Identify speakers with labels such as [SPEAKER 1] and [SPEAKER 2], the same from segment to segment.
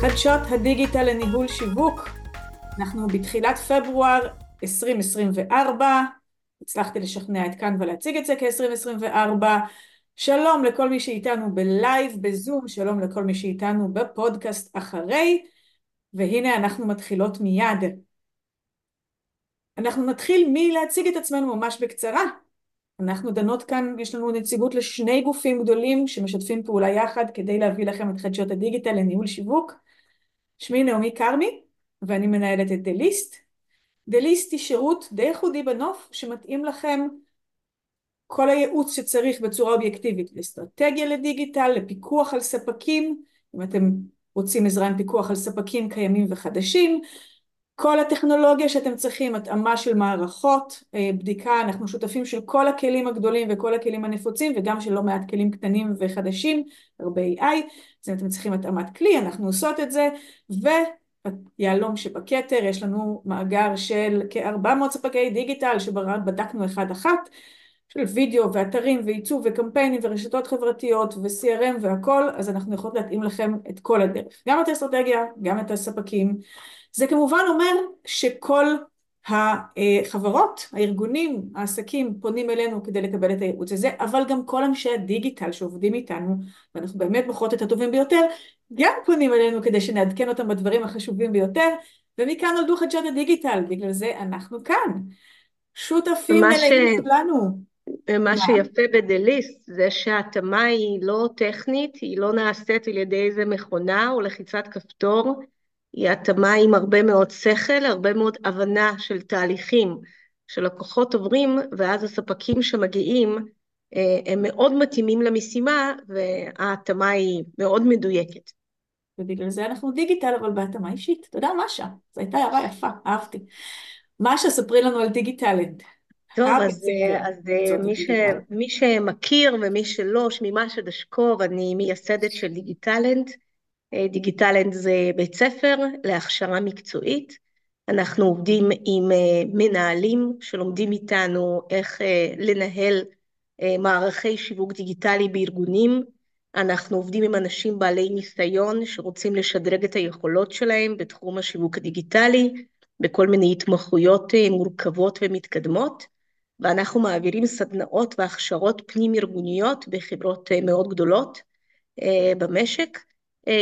[SPEAKER 1] חדשות הדיגיטל לניהול שיווק. אנחנו בתחילת פברואר 2024, הצלחתי לשכנע את כאן ולהציג את זה כ-2024. שלום לכל מי שאיתנו בלייב, בזום, שלום לכל מי שאיתנו בפודקאסט אחרי, והנה אנחנו מתחילות מיד. אנחנו נתחיל מלהציג את עצמנו ממש בקצרה. אנחנו דנות כאן, יש לנו נציגות לשני גופים גדולים שמשתפים פעולה יחד כדי להביא לכם את חדשות הדיגיטל לניהול שיווק. שמי נעמי כרמי ואני מנהלת את דליסט. דליסט היא שירות די ייחודי בנוף שמתאים לכם כל הייעוץ שצריך בצורה אובייקטיבית לאסטרטגיה לדיגיטל, לפיקוח על ספקים, אם אתם רוצים עזרה עם פיקוח על ספקים קיימים וחדשים, כל הטכנולוגיה שאתם צריכים, התאמה של מערכות, אה, בדיקה, אנחנו שותפים של כל הכלים הגדולים וכל הכלים הנפוצים וגם של לא מעט כלים קטנים וחדשים, הרבה AI, אז אם אתם צריכים התאמת כלי, אנחנו עושות את זה, ויהלום שבכתר, יש לנו מאגר של כ-400 ספקי דיגיטל שבדקנו אחד אחת, של וידאו ואתרים ועיצוב וקמפיינים ורשתות חברתיות ו-CRM והכל, אז אנחנו יכולות להתאים לכם את כל הדרך, גם את האסטרטגיה, גם את הספקים. זה כמובן אומר שכל החברות, הארגונים, העסקים פונים אלינו כדי לקבל את הייעוץ הזה, אבל גם כל אנשי הדיגיטל שעובדים איתנו, ואנחנו באמת בוחרות את הטובים ביותר, גם פונים אלינו כדי שנעדכן אותם בדברים החשובים ביותר, ומכאן נולדו חדשות הדיגיטל, בגלל זה אנחנו כאן. שותפים מלאים שלנו.
[SPEAKER 2] מה שיפה בדליסט זה שההתאמה היא לא טכנית, היא לא נעשית על ידי איזה מכונה או לחיצת כפתור, היא התאמה עם הרבה מאוד שכל, הרבה מאוד הבנה של תהליכים שלקוחות עוברים, ואז הספקים שמגיעים אה, הם מאוד מתאימים למשימה, וההתאמה היא מאוד מדויקת.
[SPEAKER 1] ובגלל זה אנחנו דיגיטל, אבל בהתאמה אישית. תודה, מוש, זו הייתה הערה יפה, אהבתי. מוש, ספרי לנו על דיגיטלנד.
[SPEAKER 2] טוב, אז, אה, אז אה, מי, ש, מי שמכיר ומי שלא, שמי מוש דשקוב, אני מייסדת של דיגיטלנד. אה, דיגיטלנד זה בית ספר להכשרה מקצועית. אנחנו עובדים עם מנהלים שלומדים איתנו איך לנהל מערכי שיווק דיגיטלי בארגונים. אנחנו עובדים עם אנשים בעלי ניסיון שרוצים לשדרג את היכולות שלהם בתחום השיווק הדיגיטלי, בכל מיני התמחויות מורכבות ומתקדמות. ואנחנו מעבירים סדנאות והכשרות פנים-ארגוניות בחברות אה, מאוד גדולות אה, במשק, אה,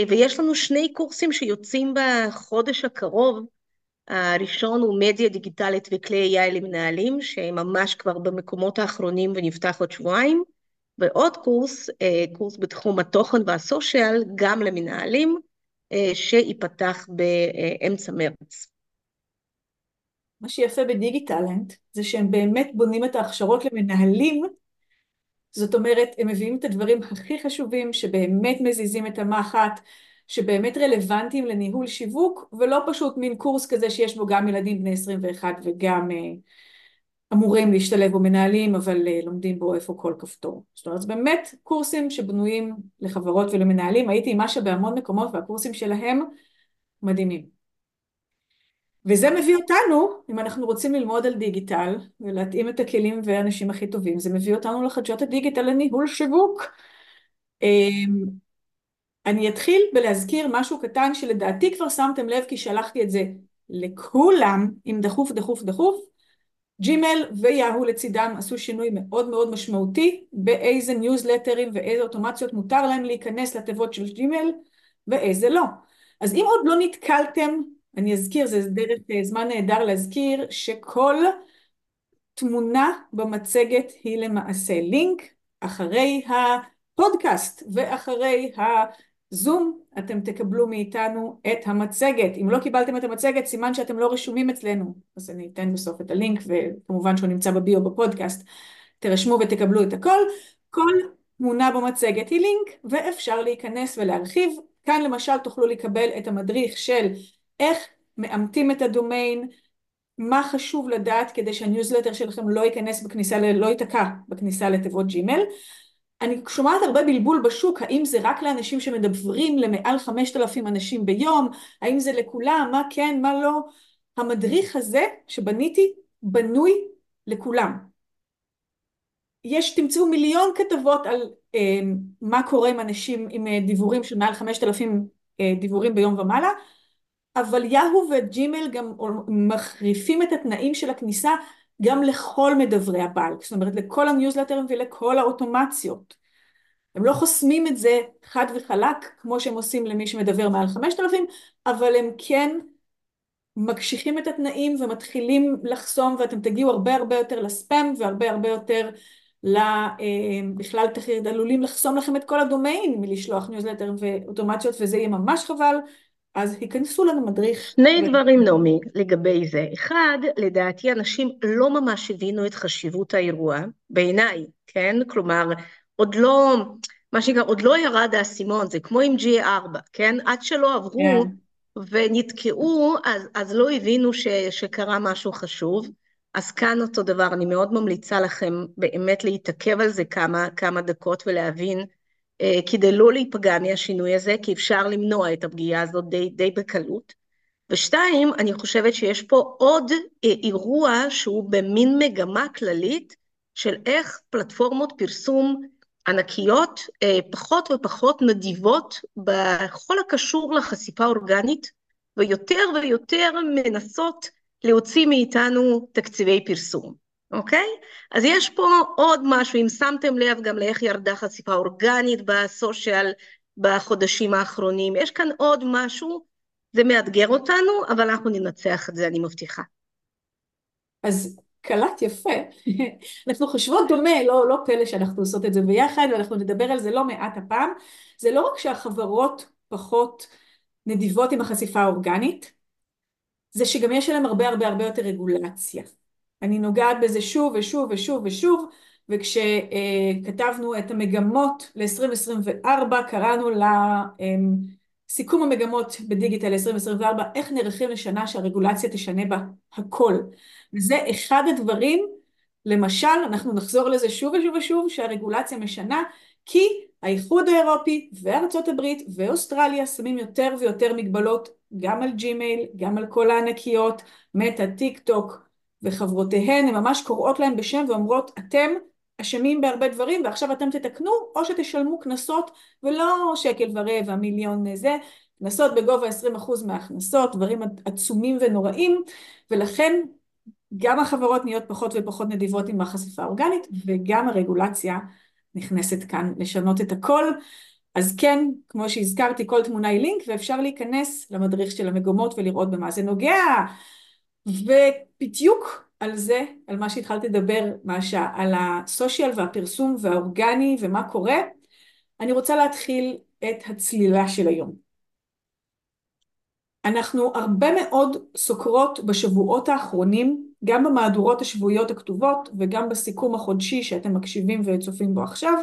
[SPEAKER 2] ויש לנו שני קורסים שיוצאים בחודש הקרוב, הראשון הוא מדיה דיגיטלית וכלי AI למנהלים, שממש כבר במקומות האחרונים ונפתח עוד שבועיים, ועוד קורס, קורס בתחום התוכן והסושיאל, גם למנהלים, שייפתח באמצע מרץ.
[SPEAKER 1] מה שיפה בדיגיטלנט זה שהם באמת בונים את ההכשרות למנהלים, זאת אומרת הם מביאים את הדברים הכי חשובים שבאמת מזיזים את המחט, שבאמת רלוונטיים לניהול שיווק, ולא פשוט מין קורס כזה שיש בו גם ילדים בני 21 וגם uh, אמורים להשתלב בו מנהלים, אבל uh, לומדים בו איפה כל כפתור. זאת אומרת, זה באמת קורסים שבנויים לחברות ולמנהלים, הייתי עם משה בהמון מקומות והקורסים שלהם מדהימים. וזה מביא אותנו, אם אנחנו רוצים ללמוד על דיגיטל ולהתאים את הכלים והאנשים הכי טובים, זה מביא אותנו לחדשות הדיגיטל לניהול שיווק. אמ, אני אתחיל בלהזכיר משהו קטן שלדעתי כבר שמתם לב כי שלחתי את זה לכולם, עם דחוף דחוף דחוף. ג'ימל ויהו לצידם עשו שינוי מאוד מאוד משמעותי באיזה ניוזלטרים ואיזה אוטומציות מותר להם להיכנס לתיבות של ג'ימל ואיזה לא. אז אם עוד לא נתקלתם אני אזכיר, זה דרך אה, זמן נהדר להזכיר שכל תמונה במצגת היא למעשה לינק אחרי הפודקאסט ואחרי הזום אתם תקבלו מאיתנו את המצגת. אם לא קיבלתם את המצגת סימן שאתם לא רשומים אצלנו אז אני אתן בסוף את הלינק וכמובן שהוא נמצא ב-bio בפודקאסט תרשמו ותקבלו את הכל. כל תמונה במצגת היא לינק ואפשר להיכנס ולהרחיב. כאן למשל תוכלו לקבל את המדריך של איך מאמתים את הדומיין, מה חשוב לדעת כדי שה-newsletter שלכם לא ייכנס בכניסה, לא ייתקע בכניסה לתיבות ג'ימל. אני שומעת הרבה בלבול בשוק, האם זה רק לאנשים שמדברים למעל 5,000 אנשים ביום, האם זה לכולם, מה כן, מה לא. המדריך הזה שבניתי בנוי לכולם. יש, תמצאו מיליון כתבות על אה, מה קורה עם אנשים עם אה, דיבורים של מעל 5,000 דיבורים ביום ומעלה, אבל יהו וג'ימייל גם מחריפים את התנאים של הכניסה גם לכל מדברי הבלק, זאת אומרת לכל הניוזלטרים ולכל האוטומציות. הם לא חוסמים את זה חד וחלק כמו שהם עושים למי שמדבר מעל 5,000, אבל הם כן מקשיחים את התנאים ומתחילים לחסום ואתם תגיעו הרבה הרבה יותר לספאם והרבה הרבה יותר אה, בכלל עלולים לחסום לכם את כל הדומיין מלשלוח ניוזלטרים ואוטומציות וזה יהיה ממש חבל אז היכנסו לנו מדריך.
[SPEAKER 2] שני ו... דברים נעמי לגבי זה. אחד, לדעתי אנשים לא ממש הבינו את חשיבות האירוע, בעיניי, כן? כלומר, עוד לא, מה שנקרא, עוד לא ירד האסימון, זה כמו עם G4, כן? עד שלא עברו yeah. כן. ונתקעו, אז, אז לא הבינו ש, שקרה משהו חשוב. אז כאן אותו דבר, אני מאוד ממליצה לכם באמת להתעכב על זה כמה, כמה דקות ולהבין כדי לא להיפגע מהשינוי הזה, כי אפשר למנוע את הפגיעה הזאת די, די בקלות. ושתיים, אני חושבת שיש פה עוד אה, אירוע שהוא במין מגמה כללית של איך פלטפורמות פרסום ענקיות אה, פחות ופחות נדיבות בכל הקשור לחשיפה אורגנית, ויותר ויותר מנסות להוציא מאיתנו תקציבי פרסום. אוקיי? אז יש פה עוד משהו, אם שמתם לב גם לאיך ירדה חשיפה אורגנית בסושיאל בחודשים האחרונים, יש כאן עוד משהו, זה מאתגר אותנו, אבל אנחנו ננצח את זה, אני מבטיחה.
[SPEAKER 1] אז קלט יפה, אנחנו חושבות דומה, לא, לא פלא שאנחנו עושות את זה ביחד, ואנחנו נדבר על זה לא מעט הפעם, זה לא רק שהחברות פחות נדיבות עם החשיפה האורגנית, זה שגם יש עליהם הרבה הרבה הרבה יותר רגולציה. אני נוגעת בזה שוב ושוב ושוב ושוב, וכשכתבנו את המגמות ל-2024 קראנו לסיכום המגמות בדיגיטל 2024, איך נערכים לשנה שהרגולציה תשנה בה הכל. וזה אחד הדברים, למשל, אנחנו נחזור לזה שוב ושוב ושוב, שהרגולציה משנה, כי האיחוד האירופי וארצות הברית ואוסטרליה שמים יותר ויותר מגבלות גם על ג'ימייל, גם על כל הענקיות, מטא, טיק טוק, וחברותיהן, הן ממש קוראות להם בשם ואומרות, אתם אשמים בהרבה דברים ועכשיו אתם תתקנו, או שתשלמו קנסות ולא שקל ורבע, מיליון זה, קנסות בגובה 20% מההכנסות, דברים עצומים ונוראים, ולכן גם החברות נהיות פחות ופחות נדיבות עם החשיפה האורגנית, וגם הרגולציה נכנסת כאן לשנות את הכל. אז כן, כמו שהזכרתי, כל תמונה היא לינק, ואפשר להיכנס למדריך של המגומות ולראות במה זה נוגע. ובדיוק על זה, על מה שהתחלתי לדבר, מאשה, על הסושיאל והפרסום והאורגני ומה קורה, אני רוצה להתחיל את הצלילה של היום. אנחנו הרבה מאוד סוקרות בשבועות האחרונים, גם במהדורות השבועיות הכתובות וגם בסיכום החודשי שאתם מקשיבים וצופים בו עכשיו,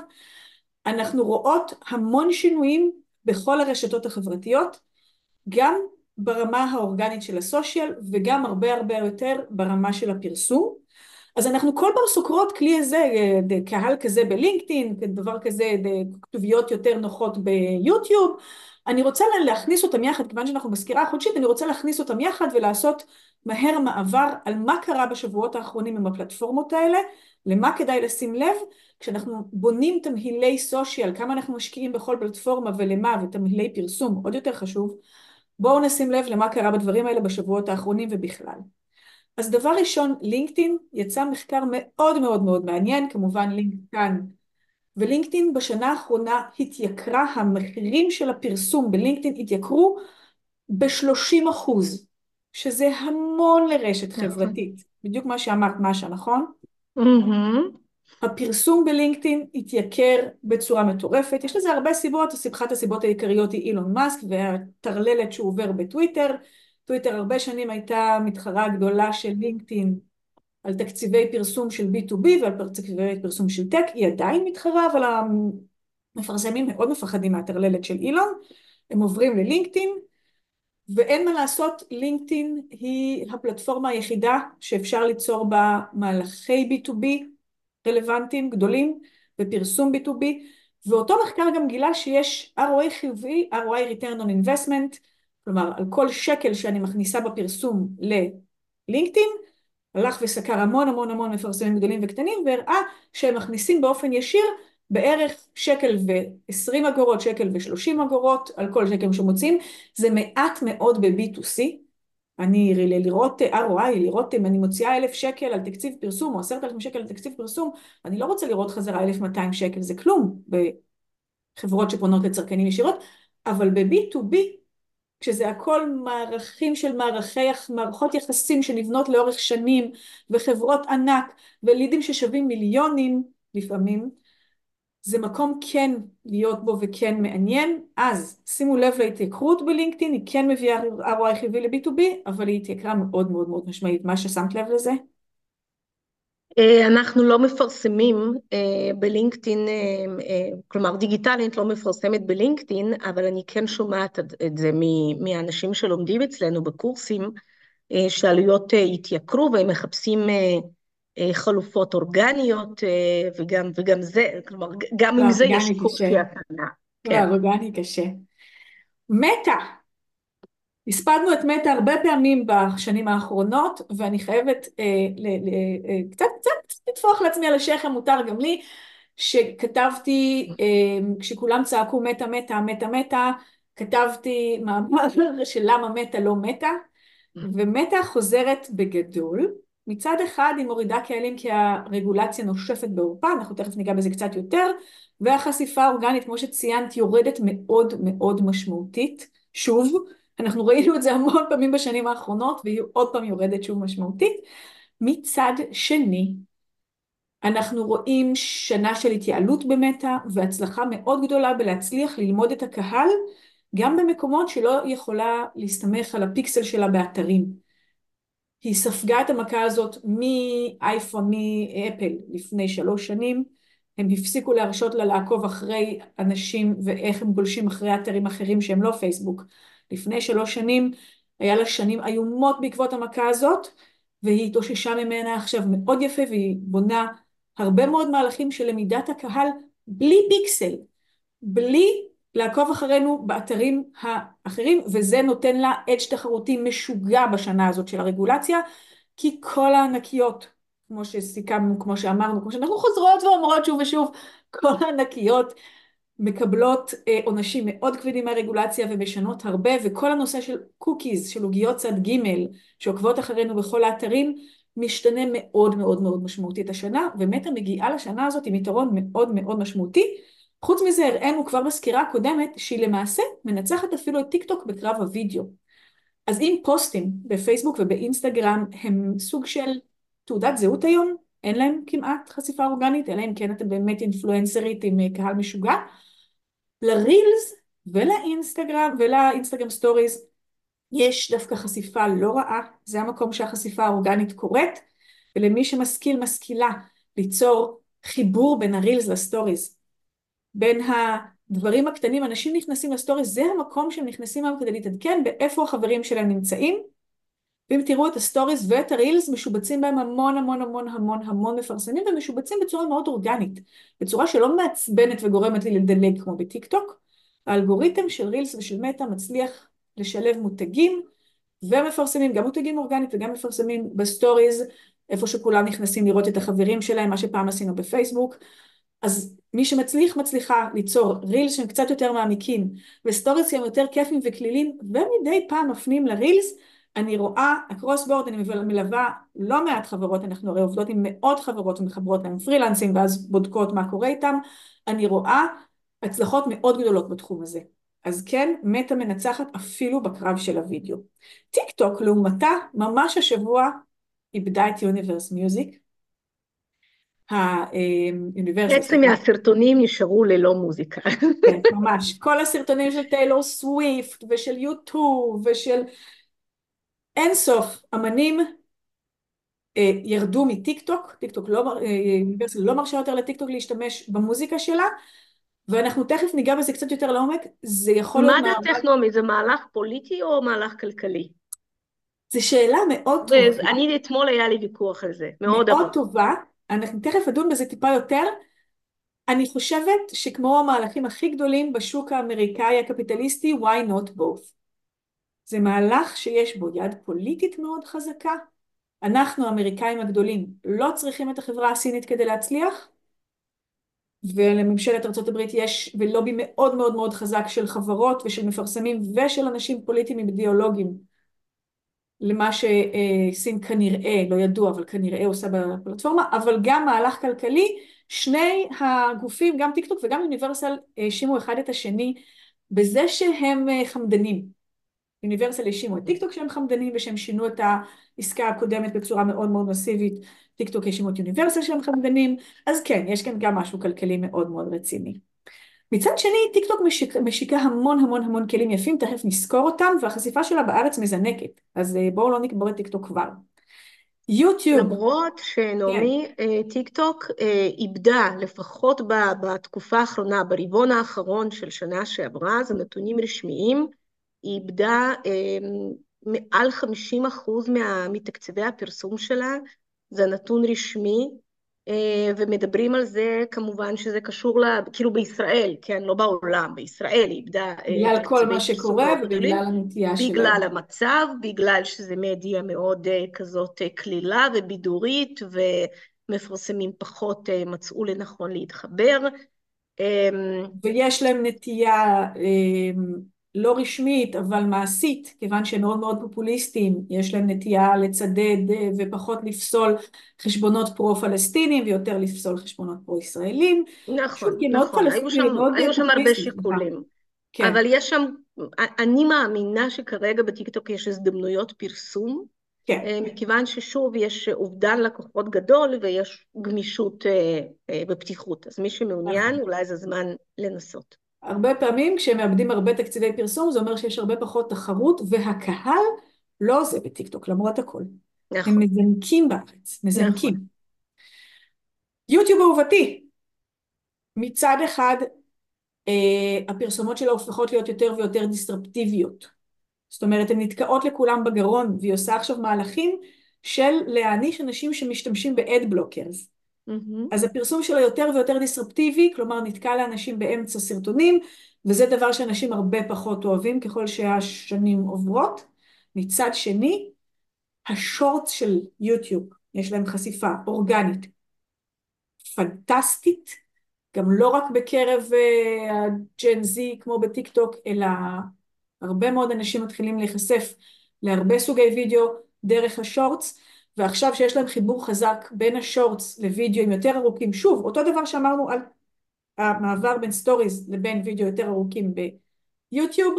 [SPEAKER 1] אנחנו רואות המון שינויים בכל הרשתות החברתיות, גם ברמה האורגנית של הסושיאל וגם הרבה הרבה יותר ברמה של הפרסום. אז אנחנו כל פעם סוקרות כלי הזה, אה, קהל כזה בלינקדאין, דבר כזה, כתוביות יותר נוחות ביוטיוב. אני רוצה להכניס אותם יחד, כיוון שאנחנו בסקירה החודשית, אני רוצה להכניס אותם יחד ולעשות מהר מעבר על מה קרה בשבועות האחרונים עם הפלטפורמות האלה, למה כדאי לשים לב, כשאנחנו בונים תמהילי סושיאל, כמה אנחנו משקיעים בכל פלטפורמה ולמה, ותמהילי פרסום, עוד יותר חשוב, בואו נשים לב למה קרה בדברים האלה בשבועות האחרונים ובכלל. אז דבר ראשון, לינקדאין יצא מחקר מאוד מאוד מאוד מעניין, כמובן לינק כאן, ולינקדאין בשנה האחרונה התייקרה, המחירים של הפרסום בלינקדאין התייקרו ב-30 אחוז, שזה המון לרשת נכון. חברתית, בדיוק מה שאמרת משה, נכון? Mm-hmm. הפרסום בלינקדאין התייקר בצורה מטורפת, יש לזה הרבה סיבות, אחת הסיבות העיקריות היא אילון מאסק והטרללת שהוא עובר בטוויטר, טוויטר הרבה שנים הייתה מתחרה גדולה של לינקדאין על תקציבי פרסום של B2B ועל תקציבי פרסום של טק, היא עדיין מתחרה, אבל המפרסמים מאוד מפחדים מהטרללת של אילון, הם עוברים ללינקדאין, ואין מה לעשות, לינקדאין היא הפלטפורמה היחידה שאפשר ליצור בה מהלכי B2B רלוונטיים גדולים ופרסום B2B, ואותו מחקר גם גילה שיש ROI חיובי, ROI return on investment, כלומר על כל שקל שאני מכניסה בפרסום ללינקדאין, הלך וסקר המון המון המון מפרסמים גדולים וקטנים והראה שהם מכניסים באופן ישיר בערך שקל ו-20 אגורות, שקל ו-30 אגורות על כל שקל שמוצאים, זה מעט מאוד ב-B2C. אני לראות ROI, לראות אם אני מוציאה אלף שקל על תקציב פרסום או עשרת אלפים שקל על תקציב פרסום, אני לא רוצה לראות חזרה 1,200 שקל, זה כלום בחברות שפונות לצרכנים ישירות, אבל ב-B2B, כשזה הכל מערכים של מערכי, מערכות יחסים שנבנות לאורך שנים, וחברות ענק, ולידים ששווים מיליונים לפעמים, זה מקום כן להיות בו וכן מעניין, אז שימו לב להתייקרות בלינקדאין, היא כן מביאה ROI חיובי ל-B2B, אבל היא התייקרה מאוד מאוד מאוד משמעית. מה ששמת לב לזה?
[SPEAKER 2] אה, אנחנו לא מפרסמים אה, בלינקדאין, אה, כלומר דיגיטלית לא מפרסמת בלינקדאין, אבל אני כן שומעת את זה מהאנשים שלומדים אצלנו בקורסים, שעלויות התייקרו והם מחפשים חלופות אורגניות, וגם, וגם זה, כלומר, גם עם זה יש קושי הקטנה.
[SPEAKER 1] כן. אורגני קשה. מטא, הספדנו את מטא הרבה פעמים בשנים האחרונות, ואני חייבת אה, ל, ל, אה, קצת, קצת, לטפוח לעצמי על השכם, מותר גם לי, שכתבתי, אה, כשכולם צעקו מטא, מטא, מטא, מטא, כתבתי מאמר של למה מטא לא מטא, ומטא חוזרת בגדול. מצד אחד היא מורידה קהלים כי הרגולציה נושפת בעורפה, אנחנו תכף ניגע בזה קצת יותר, והחשיפה האורגנית, כמו שציינת, יורדת מאוד מאוד משמעותית. שוב, אנחנו ראינו את זה המון פעמים בשנים האחרונות, והיא עוד פעם יורדת שוב משמעותית. מצד שני, אנחנו רואים שנה של התייעלות במטא והצלחה מאוד גדולה בלהצליח ללמוד את הקהל גם במקומות שלא יכולה להסתמך על הפיקסל שלה באתרים. היא ספגה את המכה הזאת מאייפון, מאפל לפני שלוש שנים, הם הפסיקו להרשות לה לעקוב אחרי אנשים ואיך הם גולשים אחרי אתרים אחרים שהם לא פייסבוק. לפני שלוש שנים, היה לה שנים איומות בעקבות המכה הזאת, והיא התאוששה ממנה עכשיו מאוד יפה, והיא בונה הרבה מאוד מהלכים של למידת הקהל בלי פיקסל, בלי לעקוב אחרינו באתרים האחרים, וזה נותן לה אדג' תחרותי משוגע בשנה הזאת של הרגולציה, כי כל הענקיות, כמו שסיכמנו, כמו שאמרנו, כמו שאנחנו חוזרות ואומרות שוב ושוב, כל הענקיות מקבלות אה, עונשים מאוד כבדים מהרגולציה ומשנות הרבה, וכל הנושא של קוקיז, של עוגיות צד ג' שעוקבות אחרינו בכל האתרים, משתנה מאוד מאוד מאוד משמעותית השנה, ומטה מגיעה לשנה הזאת עם יתרון מאוד מאוד משמעותי. חוץ מזה הראינו כבר בסקירה הקודמת שהיא למעשה מנצחת אפילו את טיק טוק בקרב הוידאו. אז אם פוסטים בפייסבוק ובאינסטגרם הם סוג של תעודת זהות היום, אין להם כמעט חשיפה אורגנית, אלא אם כן אתם באמת אינפלואנסרית עם אה, קהל משוגע, ל-Reels ולאינסטגרם ולאינסטגרם Stories יש דווקא חשיפה לא רעה, זה המקום שהחשיפה האורגנית קורית, ולמי שמשכיל משכילה ליצור חיבור בין ה-Reels ל-Stories, בין הדברים הקטנים, אנשים נכנסים ל-Stories, זה המקום שהם נכנסים היום כדי להתעדכן באיפה החברים שלהם נמצאים, ואם תראו את ה-Stories ואת ה-Reels, משובצים בהם המון המון המון המון המון מפרסמים, ומשובצים בצורה מאוד אורגנית, בצורה שלא מעצבנת וגורמת לי לדלג כמו בטיק טוק. האלגוריתם של Reels ושל מטא מצליח לשלב מותגים ומפרסמים, גם מותגים אורגנית וגם מפרסמים ב-Stories, איפה שכולם נכנסים לראות את החברים שלהם, מה שפעם עשינו בפייסבוק. אז מי שמצליח מצליחה ליצור Reels שהם קצת יותר מעמיקים, ו-Stories שהם יותר כיפים וקלילים, ומדי פעם מפנים ל-Reels, אני רואה, across the board, אני מלווה לא מעט חברות, אנחנו הרי עובדות עם מאות חברות ומחברות להם פרילנסים ואז בודקות מה קורה איתם, אני רואה הצלחות מאוד גדולות בתחום הזה. אז כן, מטא מנצחת אפילו בקרב של הוידאו. טיק טוק לעומתה, ממש השבוע איבדה את Universal Music.
[SPEAKER 2] האוניברסל. בעצם מהסרטונים נשארו ללא מוזיקה.
[SPEAKER 1] כן, ממש. כל הסרטונים של טיילור סוויפט ושל יוטיוב ושל אין סוף אמנים אה, ירדו מטיק טוק, אוניברסל לא, אה, לא מרשה יותר לטיק טוק להשתמש במוזיקה שלה, ואנחנו תכף ניגע בזה קצת יותר לעומק, זה יכול
[SPEAKER 2] להיות... מה זה טכנומי? זה מהלך פוליטי או מהלך כלכלי?
[SPEAKER 1] זו שאלה מאוד טובה.
[SPEAKER 2] אני אתמול היה לי ויכוח על זה,
[SPEAKER 1] מאוד, מאוד טובה, אנחנו תכף נדון בזה טיפה יותר. אני חושבת שכמו המהלכים הכי גדולים בשוק האמריקאי הקפיטליסטי, why not both? זה מהלך שיש בו יד פוליטית מאוד חזקה. אנחנו האמריקאים הגדולים לא צריכים את החברה הסינית כדי להצליח, ולממשלת ארה"ב יש לובי מאוד מאוד מאוד חזק של חברות ושל מפרסמים ושל אנשים פוליטיים אידיאולוגיים למה שסין כנראה, לא ידוע, אבל כנראה עושה בפלטפורמה, אבל גם מהלך כלכלי, שני הגופים, גם טיק טוק וגם אוניברסל, האשימו אחד את השני בזה שהם חמדנים. אוניברסל האשימו את טיק טוק שהם חמדנים ושהם שינו את העסקה הקודמת בצורה מאוד מאוד מסיבית, טיק טוק האשימו את אוניברסל שהם חמדנים, אז כן, יש כאן גם משהו כלכלי מאוד מאוד רציני. מצד שני, טיק טוק משיק, משיקה המון המון המון כלים יפים, תכף נסקור אותם, והחשיפה שלה בארץ מזנקת, אז אה, בואו לא נקבור את טיק טוק כבר.
[SPEAKER 2] יוטיוב. למרות שנעמי, כן. אה, טיק טוק אה, איבדה, לפחות בתקופה האחרונה, ברבעון האחרון של שנה שעברה, זה נתונים רשמיים, היא איבדה מעל 50 אחוז מתקציבי הפרסום שלה, זה נתון רשמי, ומדברים על זה כמובן שזה קשור, לה, כאילו בישראל, כן, לא בעולם, בישראל היא איבדה...
[SPEAKER 1] אה, בגלל כל מה שקורה ובגלל הנטייה
[SPEAKER 2] שלה. בגלל המצב, בגלל שזה מדיה מאוד אה, כזאת קלילה ובידורית, ומפרסמים פחות מצאו לנכון להתחבר.
[SPEAKER 1] אמ, ויש להם נטייה אמ, לא רשמית אבל מעשית, כיוון שהם מאוד מאוד פופוליסטיים, יש להם נטייה לצדד אה, ופחות לפסול חשבונות פרו-פלסטינים ויותר לפסול חשבונות פרו-ישראלים.
[SPEAKER 2] נכון, נכון, היו שם, היו שם הרבה שיקולים. כן. אבל יש שם, אני מאמינה שכרגע בטיקטוק יש הזדמנויות פרסום, כן. אה, מכיוון ששוב יש אובדן לקוחות גדול ויש גמישות אה, בפתיחות, אז מי שמעוניין נכון. אולי זה זמן לנסות.
[SPEAKER 1] הרבה פעמים כשהם מאבדים הרבה תקציבי פרסום זה אומר שיש הרבה פחות תחרות והקהל לא עוזב בטיקטוק למרות הכל. נכון. הם מזנקים בארץ, מזנקים. נכון. יוטיוב אהובתי, מצד אחד אה, הפרסומות שלה הופכות להיות יותר ויותר דיסטרפטיביות. זאת אומרת הן נתקעות לכולם בגרון והיא עושה עכשיו מהלכים של להעניש אנשים שמשתמשים בלוקרס. Mm-hmm. אז הפרסום שלו יותר ויותר דיסרפטיבי, כלומר נתקע לאנשים באמצע סרטונים, וזה דבר שאנשים הרבה פחות אוהבים ככל שהשנים עוברות. מצד שני, השורטס של יוטיוב, יש להם חשיפה אורגנית פנטסטית, גם לא רק בקרב הג'ן uh, זי כמו בטיק טוק, אלא הרבה מאוד אנשים מתחילים להיחשף להרבה סוגי וידאו דרך ה-Shorts, ועכשיו שיש להם חיבור חזק בין ה-Shorts לוידאוים יותר ארוכים, שוב, אותו דבר שאמרנו על המעבר בין Stories לבין וידאו יותר ארוכים ביוטיוב,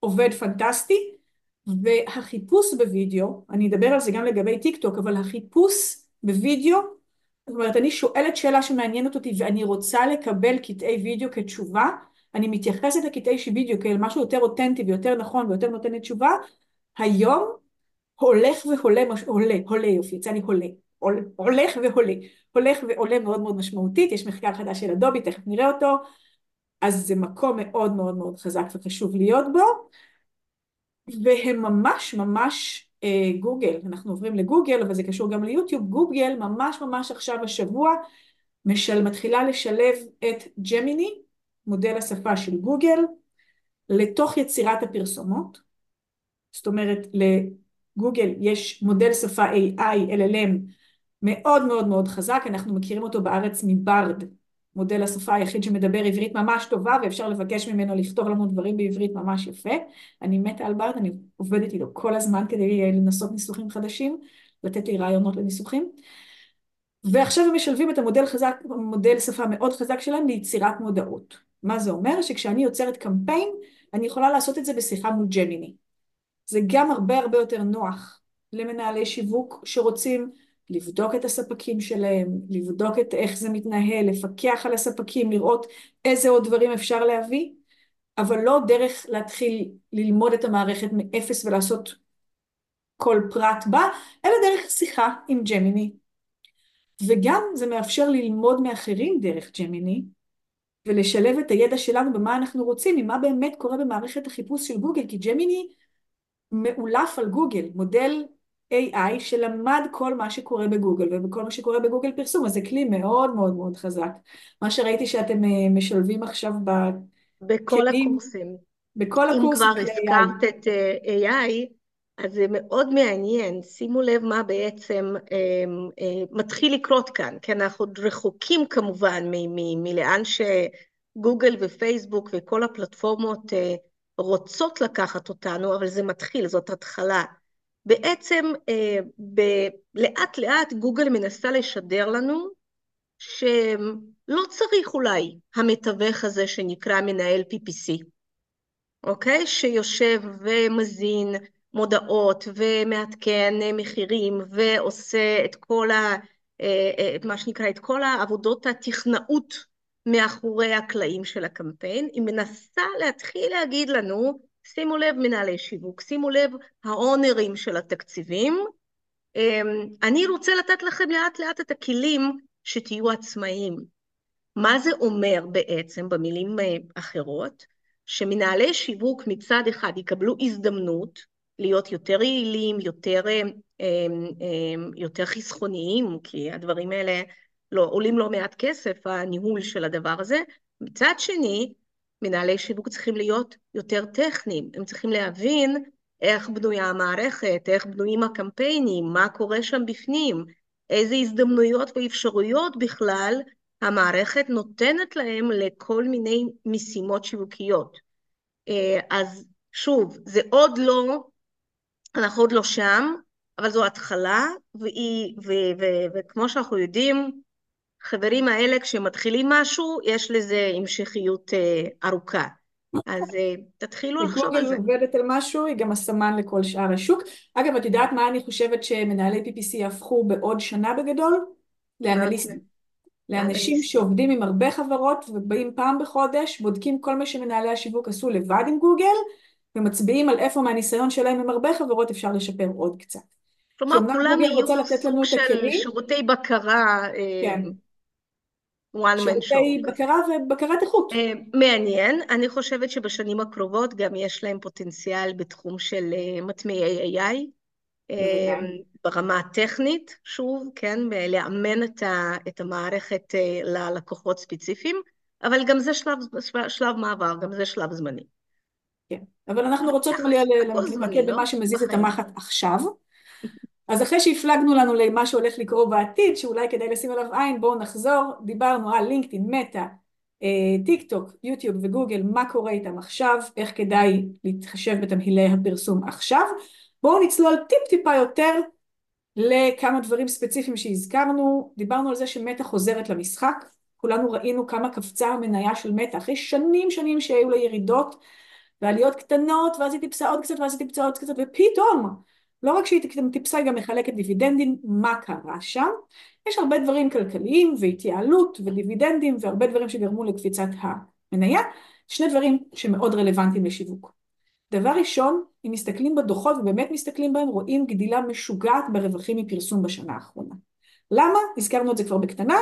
[SPEAKER 1] עובד פנטסטי, והחיפוש בוידאו, אני אדבר על זה גם לגבי טיק טוק, אבל החיפוש בוידאו, זאת אומרת, אני שואלת שאלה שמעניינת אותי ואני רוצה לקבל קטעי וידאו כתשובה, אני מתייחסת לקטעי וידאו כאל משהו יותר אותנטי ויותר נכון ויותר נותנת תשובה, היום הולך ועולה, עולה, עולה יופי, יצא לי עולה, הולך ועולה, הולך ועולה מאוד מאוד משמעותית, יש מחקר חדש של אדובי, תכף נראה אותו, אז זה מקום מאוד מאוד מאוד חזק וחשוב להיות בו, והם ממש ממש אה, גוגל, אנחנו עוברים לגוגל, אבל זה קשור גם ליוטיוב, גוגל ממש ממש עכשיו השבוע משל, מתחילה לשלב את ג'מיני, מודל השפה של גוגל, לתוך יצירת הפרסומות, זאת אומרת גוגל יש מודל שפה AI, LLM, מאוד מאוד מאוד חזק, אנחנו מכירים אותו בארץ מברד, מודל השפה היחיד שמדבר עברית ממש טובה ואפשר לבקש ממנו לכתוב לנו דברים בעברית ממש יפה. אני מתה על ברד, אני עובדת איתו כל הזמן כדי לנסות ניסוחים חדשים, לתת לי רעיונות לניסוחים. ועכשיו הם משלבים את המודל חזק, מודל שפה מאוד חזק שלהם ליצירת מודעות. מה זה אומר? שכשאני יוצרת קמפיין, אני יכולה לעשות את זה בשיחה מול ג'מיני. זה גם הרבה הרבה יותר נוח למנהלי שיווק שרוצים לבדוק את הספקים שלהם, לבדוק את איך זה מתנהל, לפקח על הספקים, לראות איזה עוד דברים אפשר להביא, אבל לא דרך להתחיל ללמוד את המערכת מאפס ולעשות כל פרט בה, אלא דרך שיחה עם ג'מיני. וגם זה מאפשר ללמוד מאחרים דרך ג'מיני, ולשלב את הידע שלנו במה אנחנו רוצים, ממה באמת קורה במערכת החיפוש של גוגל, כי ג'מיני מאולף על גוגל, מודל AI שלמד כל מה שקורה בגוגל וכל מה שקורה בגוגל פרסום, אז זה כלי מאוד מאוד מאוד חזק. מה שראיתי שאתם אה, משלבים עכשיו בכלים,
[SPEAKER 2] בכל הקורסים.
[SPEAKER 1] בכל הקורסים.
[SPEAKER 2] אם כבר הזכרת את אה, AI, אז זה מאוד מעניין, שימו לב מה בעצם אה, אה, מתחיל לקרות כאן, כי אנחנו עוד רחוקים כמובן מלאן שגוגל ופייסבוק וכל הפלטפורמות אה, רוצות לקחת אותנו, אבל זה מתחיל, זאת התחלה. בעצם אה, ב- לאט לאט גוגל מנסה לשדר לנו שלא צריך אולי המתווך הזה שנקרא מנהל PPC, אוקיי? שיושב ומזין מודעות ומעדכן מחירים ועושה את כל ה... אה, אה, מה שנקרא, את כל העבודות הטכנאות מאחורי הקלעים של הקמפיין. היא מנסה להתחיל להגיד לנו, שימו לב מנהלי שיווק, שימו לב האונרים של התקציבים, אמ, אני רוצה לתת לכם לאט לאט את הכלים שתהיו עצמאיים. מה זה אומר בעצם, במילים אה, אחרות? שמנהלי שיווק מצד אחד יקבלו הזדמנות להיות יותר יעילים, יותר, אה, אה, יותר חסכוניים, כי הדברים האלה לא, עולים לא מעט כסף, הניהול של הדבר הזה. מצד שני, מנהלי שיווק צריכים להיות יותר טכניים, הם צריכים להבין איך בנויה המערכת, איך בנויים הקמפיינים, מה קורה שם בפנים, איזה הזדמנויות ואפשרויות בכלל המערכת נותנת להם לכל מיני משימות שיווקיות. אה, אז שוב, זה עוד לא, אנחנו עוד לא שם, אבל זו התחלה, והיא, ו, ו, ו, וכמו שאנחנו יודעים, חברים האלה, כשמתחילים משהו, יש לזה המשכיות אה, ארוכה. אז אה, תתחילו לחשוב על זה.
[SPEAKER 1] גוגל עובדת על משהו, היא גם הסמן לכל שאר השוק. אגב, את יודעת מה אני חושבת שמנהלי PPC יהפכו בעוד שנה בגדול? לאנליסטים. לאנשים שעובדים עם הרבה חברות ובאים פעם בחודש, בודקים כל מה שמנהלי השיווק עשו לבד עם גוגל, ומצביעים על איפה מהניסיון שלהם עם הרבה חברות אפשר לשפר עוד קצת.
[SPEAKER 2] כלומר, כולם יהיו סוג של שירותי בקרה. אה,
[SPEAKER 1] כן. One man show. שירותי בקרה ובקרת איכות.
[SPEAKER 2] אה, מעניין, אני חושבת שבשנים הקרובות גם יש להם פוטנציאל בתחום של אה, מטמיעי AI, אה, ברמה הטכנית, שוב, כן, לאמן את, ה, את המערכת ללקוחות ספציפיים, אבל גם זה שלב, שלב מעבר, גם זה שלב זמני.
[SPEAKER 1] כן, אבל אנחנו רוצות להתמקד במה לא? שמזיז את המחט עכשיו. אז אחרי שהפלגנו לנו למה שהולך לקרות בעתיד, שאולי כדאי לשים עליו עין, בואו נחזור, דיברנו על לינקדאין, מטא, אה, טיק טוק, יוטיוב וגוגל, מה קורה איתם עכשיו, איך כדאי להתחשב בתמהילי הפרסום עכשיו. בואו נצלול טיפ טיפה יותר לכמה דברים ספציפיים שהזכרנו, דיברנו על זה שמטא חוזרת למשחק, כולנו ראינו כמה קפצה המניה של מטא, אחרי שנים שנים שהיו לה ירידות ועליות קטנות, ואז היא טיפסה עוד קצת, ואז היא טיפסה עוד קצת, ופתאום לא רק שהיא טיפסה, היא גם מחלקת דיבידנדים, מה קרה שם? יש הרבה דברים כלכליים והתייעלות ודיבידנדים והרבה דברים שגרמו לקפיצת המניה, שני דברים שמאוד רלוונטיים לשיווק. דבר ראשון, אם מסתכלים בדוחות ובאמת מסתכלים בהם, רואים גדילה משוגעת ברווחים מפרסום בשנה האחרונה. למה? הזכרנו את זה כבר בקטנה.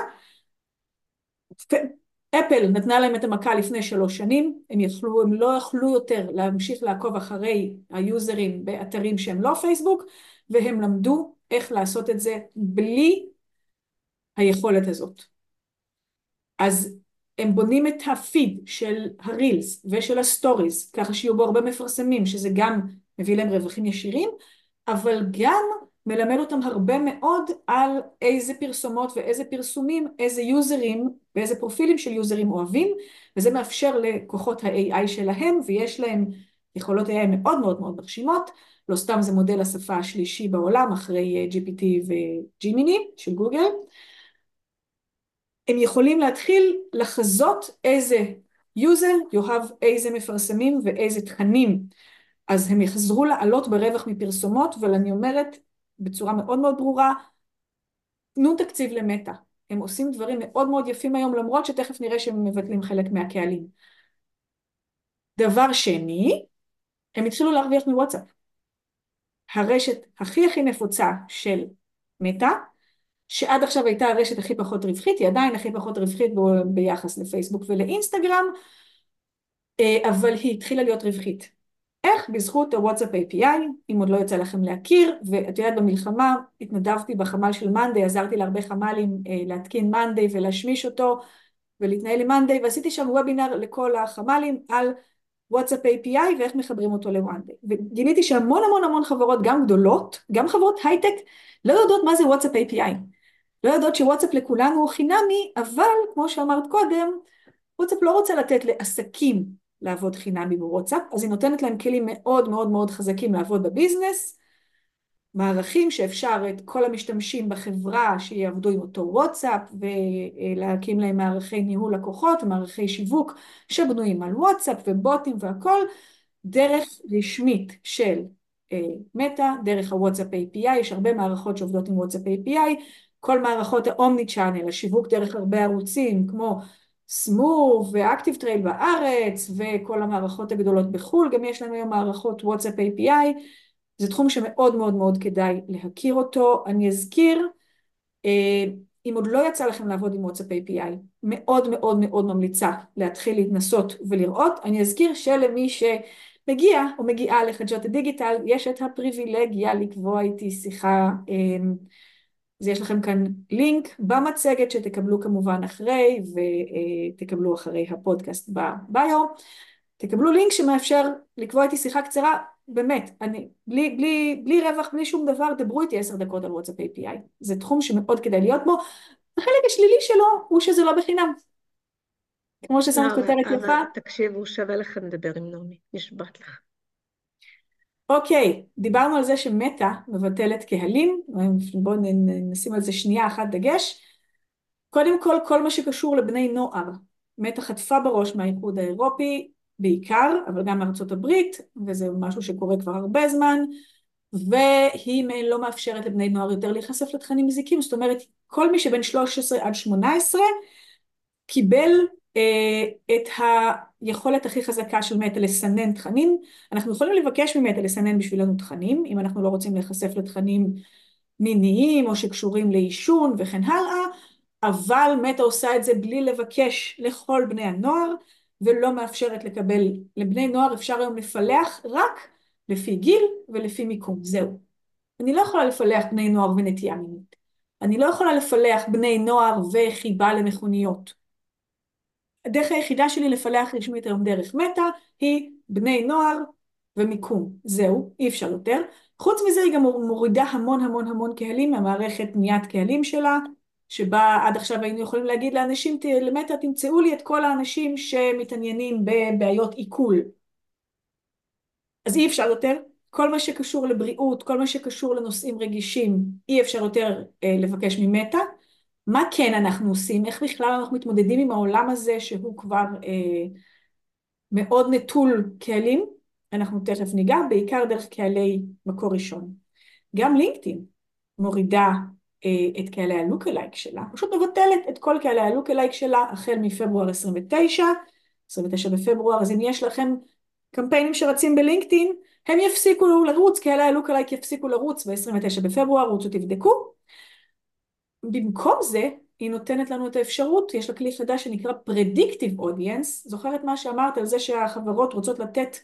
[SPEAKER 1] אפל נתנה להם את המכה לפני שלוש שנים, הם, יכלו, הם לא יכלו יותר להמשיך לעקוב אחרי היוזרים באתרים שהם לא פייסבוק, והם למדו איך לעשות את זה בלי היכולת הזאת. אז הם בונים את ה-feed של ה-Reels ושל ה-Stories, ככה שיהיו בו הרבה מפרסמים, שזה גם מביא להם רווחים ישירים, אבל גם מלמד אותם הרבה מאוד על איזה פרסומות ואיזה פרסומים, איזה userים ואיזה פרופילים של userים אוהבים, וזה מאפשר לכוחות ה-AI שלהם, ויש להם יכולות AI מאוד מאוד מאוד מרשימות, לא סתם זה מודל השפה השלישי בעולם אחרי אה, GPT ו-Gemini של גוגל. הם יכולים להתחיל לחזות איזה user יאהב איזה מפרסמים ואיזה תכנים. אז הם יחזרו לעלות ברווח מפרסומות, אבל אני אומרת, בצורה מאוד מאוד ברורה, תנו תקציב למטא. הם עושים דברים מאוד מאוד יפים היום, למרות שתכף נראה שהם מבטלים חלק מהקהלים. דבר שני, הם התחילו להרוויח מוואטסאפ. הרשת הכי הכי נפוצה של מטא, שעד עכשיו הייתה הרשת הכי פחות רווחית, היא עדיין הכי פחות רווחית ביחס לפייסבוק ולאינסטגרם, אה, אבל היא התחילה להיות רווחית. איך? בזכות הוואטסאפ API, אם עוד לא יצא לכם להכיר, ואת יודעת במלחמה התנדבתי בחמ"ל של מאנדיי, עזרתי להרבה חמ"לים אה, להתקין מאנדיי ולהשמיש אותו ולהתנהל עם מאנדיי, ועשיתי שם וובינר לכל החמ"לים על וואטסאפ API ואיך מחברים אותו לוואנדיי. וגיליתי שהמון המון המון חברות, גם גדולות, גם חברות הייטק, לא יודעות מה זה וואטסאפ API. לא יודעות שוואטסאפ לכולנו הוא חינמי, אבל כמו שאמרת קודם, וואטסאפ לא רוצה לתת לעסקים לעבוד חינמי בוואטסאפ, אז היא נותנת להם כלים מאוד מאוד מאוד חזקים לעבוד בביזנס, מערכים שאפשר את כל המשתמשים בחברה שיעבדו עם אותו וואטסאפ ולהקים להם מערכי ניהול לקוחות ומערכי שיווק שבנויים על וואטסאפ ובוטים והכל דרך רשמית של מטא, דרך הוואטסאפ API, יש הרבה מערכות שעובדות עם וואטסאפ API, כל מערכות ה omnichannel, השיווק דרך הרבה ערוצים כמו סמוב ואקטיב טרייל בארץ וכל המערכות הגדולות בחו"ל, גם יש לנו היום מערכות וואטסאפ API זה תחום שמאוד מאוד מאוד כדאי להכיר אותו. אני אזכיר, אה, אם עוד לא יצא לכם לעבוד עם וואטסאפ API, מאוד מאוד מאוד ממליצה להתחיל להתנסות ולראות. אני אזכיר שלמי שמגיע או מגיעה לחדשות הדיגיטל, יש את הפריבילגיה לקבוע איתי שיחה. אז יש לכם כאן לינק במצגת שתקבלו כמובן אחרי ותקבלו אחרי הפודקאסט בביו. תקבלו לינק שמאפשר לקבוע איתי שיחה קצרה באמת, אני, בלי, בלי, בלי רווח, בלי שום דבר, דברו איתי עשר דקות על וואטסאפ API. זה תחום שמאוד כדאי להיות בו. החלק השלילי שלו הוא שזה לא בחינם. כמו ששמת
[SPEAKER 2] לא,
[SPEAKER 1] כותרת יפה.
[SPEAKER 2] תקשיבו, שווה לך לדבר עם נעמי, נשבעת לך.
[SPEAKER 1] אוקיי, דיברנו על זה שמטא מבטלת קהלים, בואו נשים על זה שנייה אחת דגש. קודם כל, כל מה שקשור לבני נוער, מטא חטפה בראש מהאיחוד האירופי, בעיקר, אבל גם מארצות הברית, וזה משהו שקורה כבר הרבה זמן, והיא לא מאפשרת לבני נוער יותר להיחשף לתכנים מזיקים, זאת אומרת, כל מי שבין 13 עד 18 קיבל את היכולת הכי חזקה של מטא לסנן תכנים. אנחנו יכולים לבקש ממטא לסנן בשבילנו תכנים, אם אנחנו לא רוצים להיחשף לתכנים מיניים או שקשורים לעישון וכן הלאה, אבל מטא עושה את זה בלי לבקש לכל בני הנוער, ולא מאפשרת לקבל, לבני נוער אפשר היום לפלח רק לפי גיל ולפי מיקום, זהו. אני לא יכולה לפלח בני נוער ונטייה מינית. אני לא יכולה לפלח בני נוער וחיבה למכוניות. הדרך היחידה שלי לפלח רשמית היום דרך מטא היא בני נוער ומיקום. זהו, אי אפשר יותר. חוץ מזה היא גם מורידה המון המון המון קהלים מהמערכת בניית קהלים שלה, שבה עד עכשיו היינו יכולים להגיד לאנשים, למטה תמצאו לי את כל האנשים שמתעניינים בבעיות עיכול. אז אי אפשר יותר, כל מה שקשור לבריאות, כל מה שקשור לנושאים רגישים, אי אפשר יותר אה, לבקש ממטה. מה כן אנחנו עושים? איך בכלל אנחנו מתמודדים עם העולם הזה שהוא כבר אה, מאוד נטול קהלים? אנחנו תכף ניגע, בעיקר דרך קהלי מקור ראשון. גם לינקדאין מורידה אה, את קהלי הלוק-אלייק שלה, פשוט מבטלת את כל קהלי הלוק-אלייק שלה החל מפברואר 29, 29 בפברואר, אז אם יש לכם קמפיינים שרצים בלינקדאין, הם יפסיקו לרוץ, קהלי הלוק-אלייק יפסיקו לרוץ ב-29 בפברואר, רוצו תבדקו. במקום זה, היא נותנת לנו את האפשרות, יש לה כלי חדש שנקרא Predictive Audience, זוכרת מה שאמרת על זה שהחברות רוצות לתת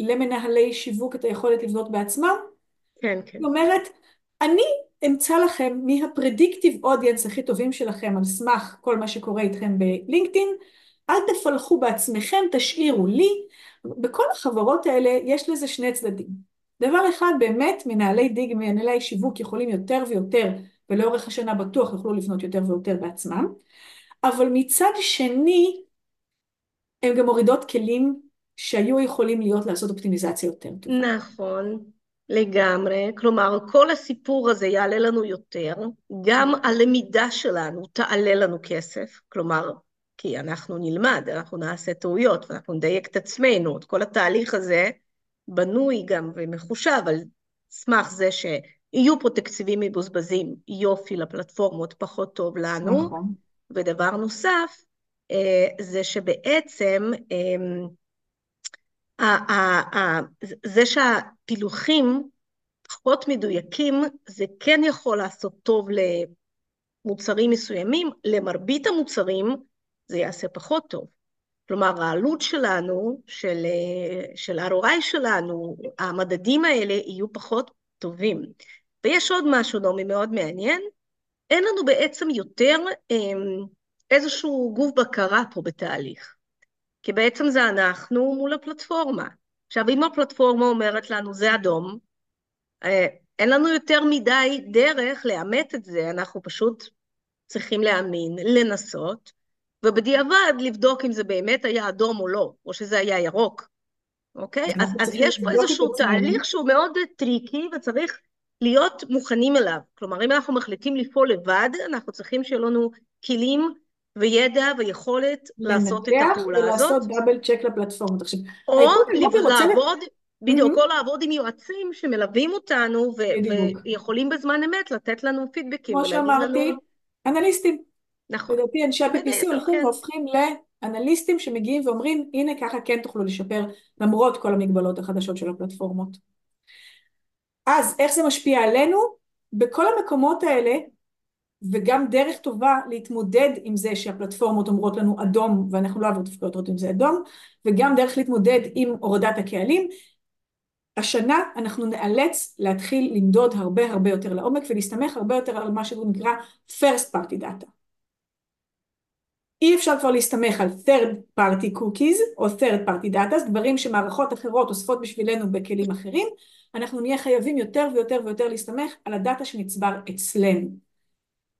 [SPEAKER 1] למנהלי שיווק את היכולת לבנות בעצמם?
[SPEAKER 2] כן, כן.
[SPEAKER 1] זאת אומרת, אני אמצא לכם מי הפרדיקטיב אודיאנס הכי טובים שלכם על סמך כל מה שקורה איתכם בלינקדאין, אל תפלחו בעצמכם, תשאירו לי. בכל החברות האלה יש לזה שני צדדים. דבר אחד, באמת מנהלי דיג, מנהלי שיווק יכולים יותר ויותר, ולאורך השנה בטוח יוכלו לפנות יותר ויותר בעצמם, אבל מצד שני, הן גם מורידות כלים שהיו יכולים להיות לעשות אופטימיזציה יותר טובה.
[SPEAKER 2] נכון. לגמרי, כלומר כל הסיפור הזה יעלה לנו יותר, גם הלמידה שלנו תעלה לנו כסף, כלומר כי אנחנו נלמד, אנחנו נעשה טעויות ואנחנו נדייק את עצמנו, את כל התהליך הזה בנוי גם ומחושב על סמך זה שיהיו פה תקציבים מבוזבזים, יופי לפלטפורמות, פחות טוב לנו, נכון. ודבר נוסף, אה, זה שבעצם אמ, זה שהפילוחים פחות מדויקים, זה כן יכול לעשות טוב למוצרים מסוימים, למרבית המוצרים זה יעשה פחות טוב. כלומר, העלות שלנו, של, של ROI שלנו, המדדים האלה יהיו פחות טובים. ויש עוד משהו, נעמי, מאוד מעניין, אין לנו בעצם יותר אמ, איזשהו גוף בקרה פה בתהליך. כי בעצם זה אנחנו מול הפלטפורמה. עכשיו, אם הפלטפורמה אומרת לנו זה אדום, אה, אין לנו יותר מדי דרך לאמת את זה, אנחנו פשוט צריכים להאמין, לנסות, ובדיעבד לבדוק אם זה באמת היה אדום או לא, או שזה היה ירוק, אוקיי? אז, אז יש פה איזשהו תהליך שהוא מאוד טריקי וצריך להיות מוכנים אליו. כלומר, אם אנחנו מחליטים לפעול לבד, אנחנו צריכים שיהיו לנו כלים וידע ויכולת לעשות את הפעולה הזאת.
[SPEAKER 1] ולעשות double check לפלטפורמות. עכשיו,
[SPEAKER 2] או לעבוד, בדיוק, או לעבוד עם יועצים שמלווים אותנו ויכולים בזמן אמת לתת לנו פידבקים.
[SPEAKER 1] כמו שאמרתי, אנליסטים.
[SPEAKER 2] נכון.
[SPEAKER 1] לדעתי אנשי ה-PPC הולכים כן. והופכים לאנליסטים שמגיעים ואומרים, הנה ככה כן תוכלו לשפר למרות כל המגבלות החדשות של הפלטפורמות. אז איך זה משפיע עלינו? בכל המקומות האלה וגם דרך טובה להתמודד עם זה שהפלטפורמות אומרות לנו אדום ואנחנו לא יודעות אם זה אדום וגם דרך להתמודד עם הורדת הקהלים. השנה אנחנו נאלץ להתחיל למדוד הרבה הרבה יותר לעומק ולהסתמך הרבה יותר על מה שהוא נקרא first party data. אי אפשר כבר להסתמך על third party cookies או third party data, דברים שמערכות אחרות אוספות בשבילנו בכלים אחרים, אנחנו נהיה חייבים יותר ויותר ויותר להסתמך על הדאטה שנצבר אצלנו.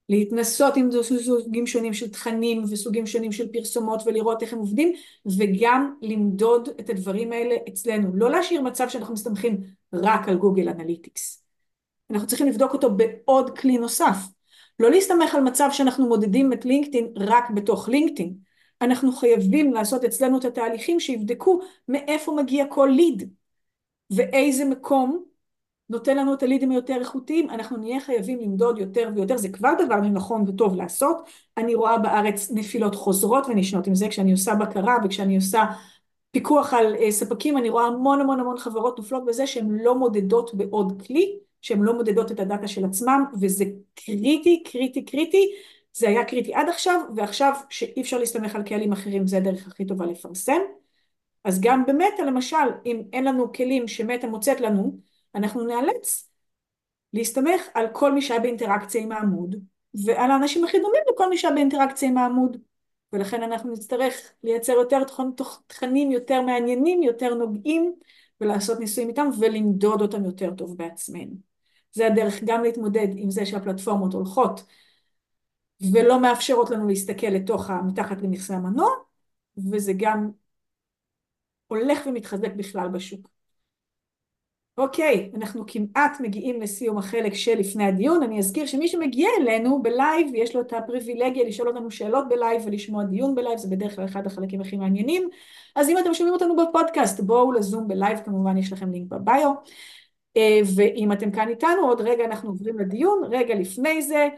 [SPEAKER 1] להתנסות עם סוגים שונים של תכנים וסוגים שונים של פרסומות ולראות איך הם עובדים וגם למדוד את הדברים האלה אצלנו. לא להשאיר מצב שאנחנו מסתמכים רק על גוגל אנליטיקס. אנחנו צריכים לבדוק אותו בעוד כלי נוסף. לא להסתמך על מצב שאנחנו מודדים את לינקדאין רק בתוך לינקדאין. אנחנו חייבים לעשות אצלנו את התהליכים שיבדקו מאיפה מגיע כל ליד ואיזה מקום נותן לנו את הלידים היותר איכותיים, אנחנו נהיה חייבים למדוד יותר ויותר, זה כבר דבר נכון וטוב לעשות. אני רואה בארץ נפילות חוזרות ונשנות עם זה, כשאני עושה בקרה וכשאני עושה פיקוח על אה, ספקים, אני רואה המון המון המון חברות נופלות בזה שהן לא מודדות בעוד כלי, שהן לא מודדות את הדאטה של עצמם, וזה קריטי, קריטי, קריטי. זה היה קריטי עד עכשיו, ועכשיו שאי אפשר להסתמך על קהלים אחרים, זה הדרך הכי טובה לפרסם. אז גם במטא למשל, אם אין לנו כלים שמטא מוצאת לנו, אנחנו נאלץ להסתמך על כל מי שהיה באינטראקציה עם העמוד, ועל האנשים הכי דומים לכל מי שהיה באינטראקציה עם העמוד. ולכן אנחנו נצטרך לייצר יותר תכנים יותר מעניינים, יותר נוגעים, ולעשות ניסויים איתם ולמדוד אותם יותר טוב בעצמנו. זה הדרך גם להתמודד עם זה שהפלטפורמות הולכות ולא מאפשרות לנו להסתכל לתוך, מתחת למכסה המנוע, וזה גם הולך ומתחזק בכלל בשוק. אוקיי, אנחנו כמעט מגיעים לסיום החלק של לפני הדיון. אני אזכיר שמי שמגיע אלינו בלייב, יש לו את הפריבילגיה לשאול אותנו שאלות בלייב ולשמוע דיון בלייב, זה בדרך כלל אחד החלקים הכי מעניינים. אז אם אתם שומעים אותנו בפודקאסט, בואו לזום בלייב, כמובן יש לכם לינק ב bio. אה, ואם אתם כאן איתנו, עוד רגע אנחנו עוברים לדיון. רגע לפני זה,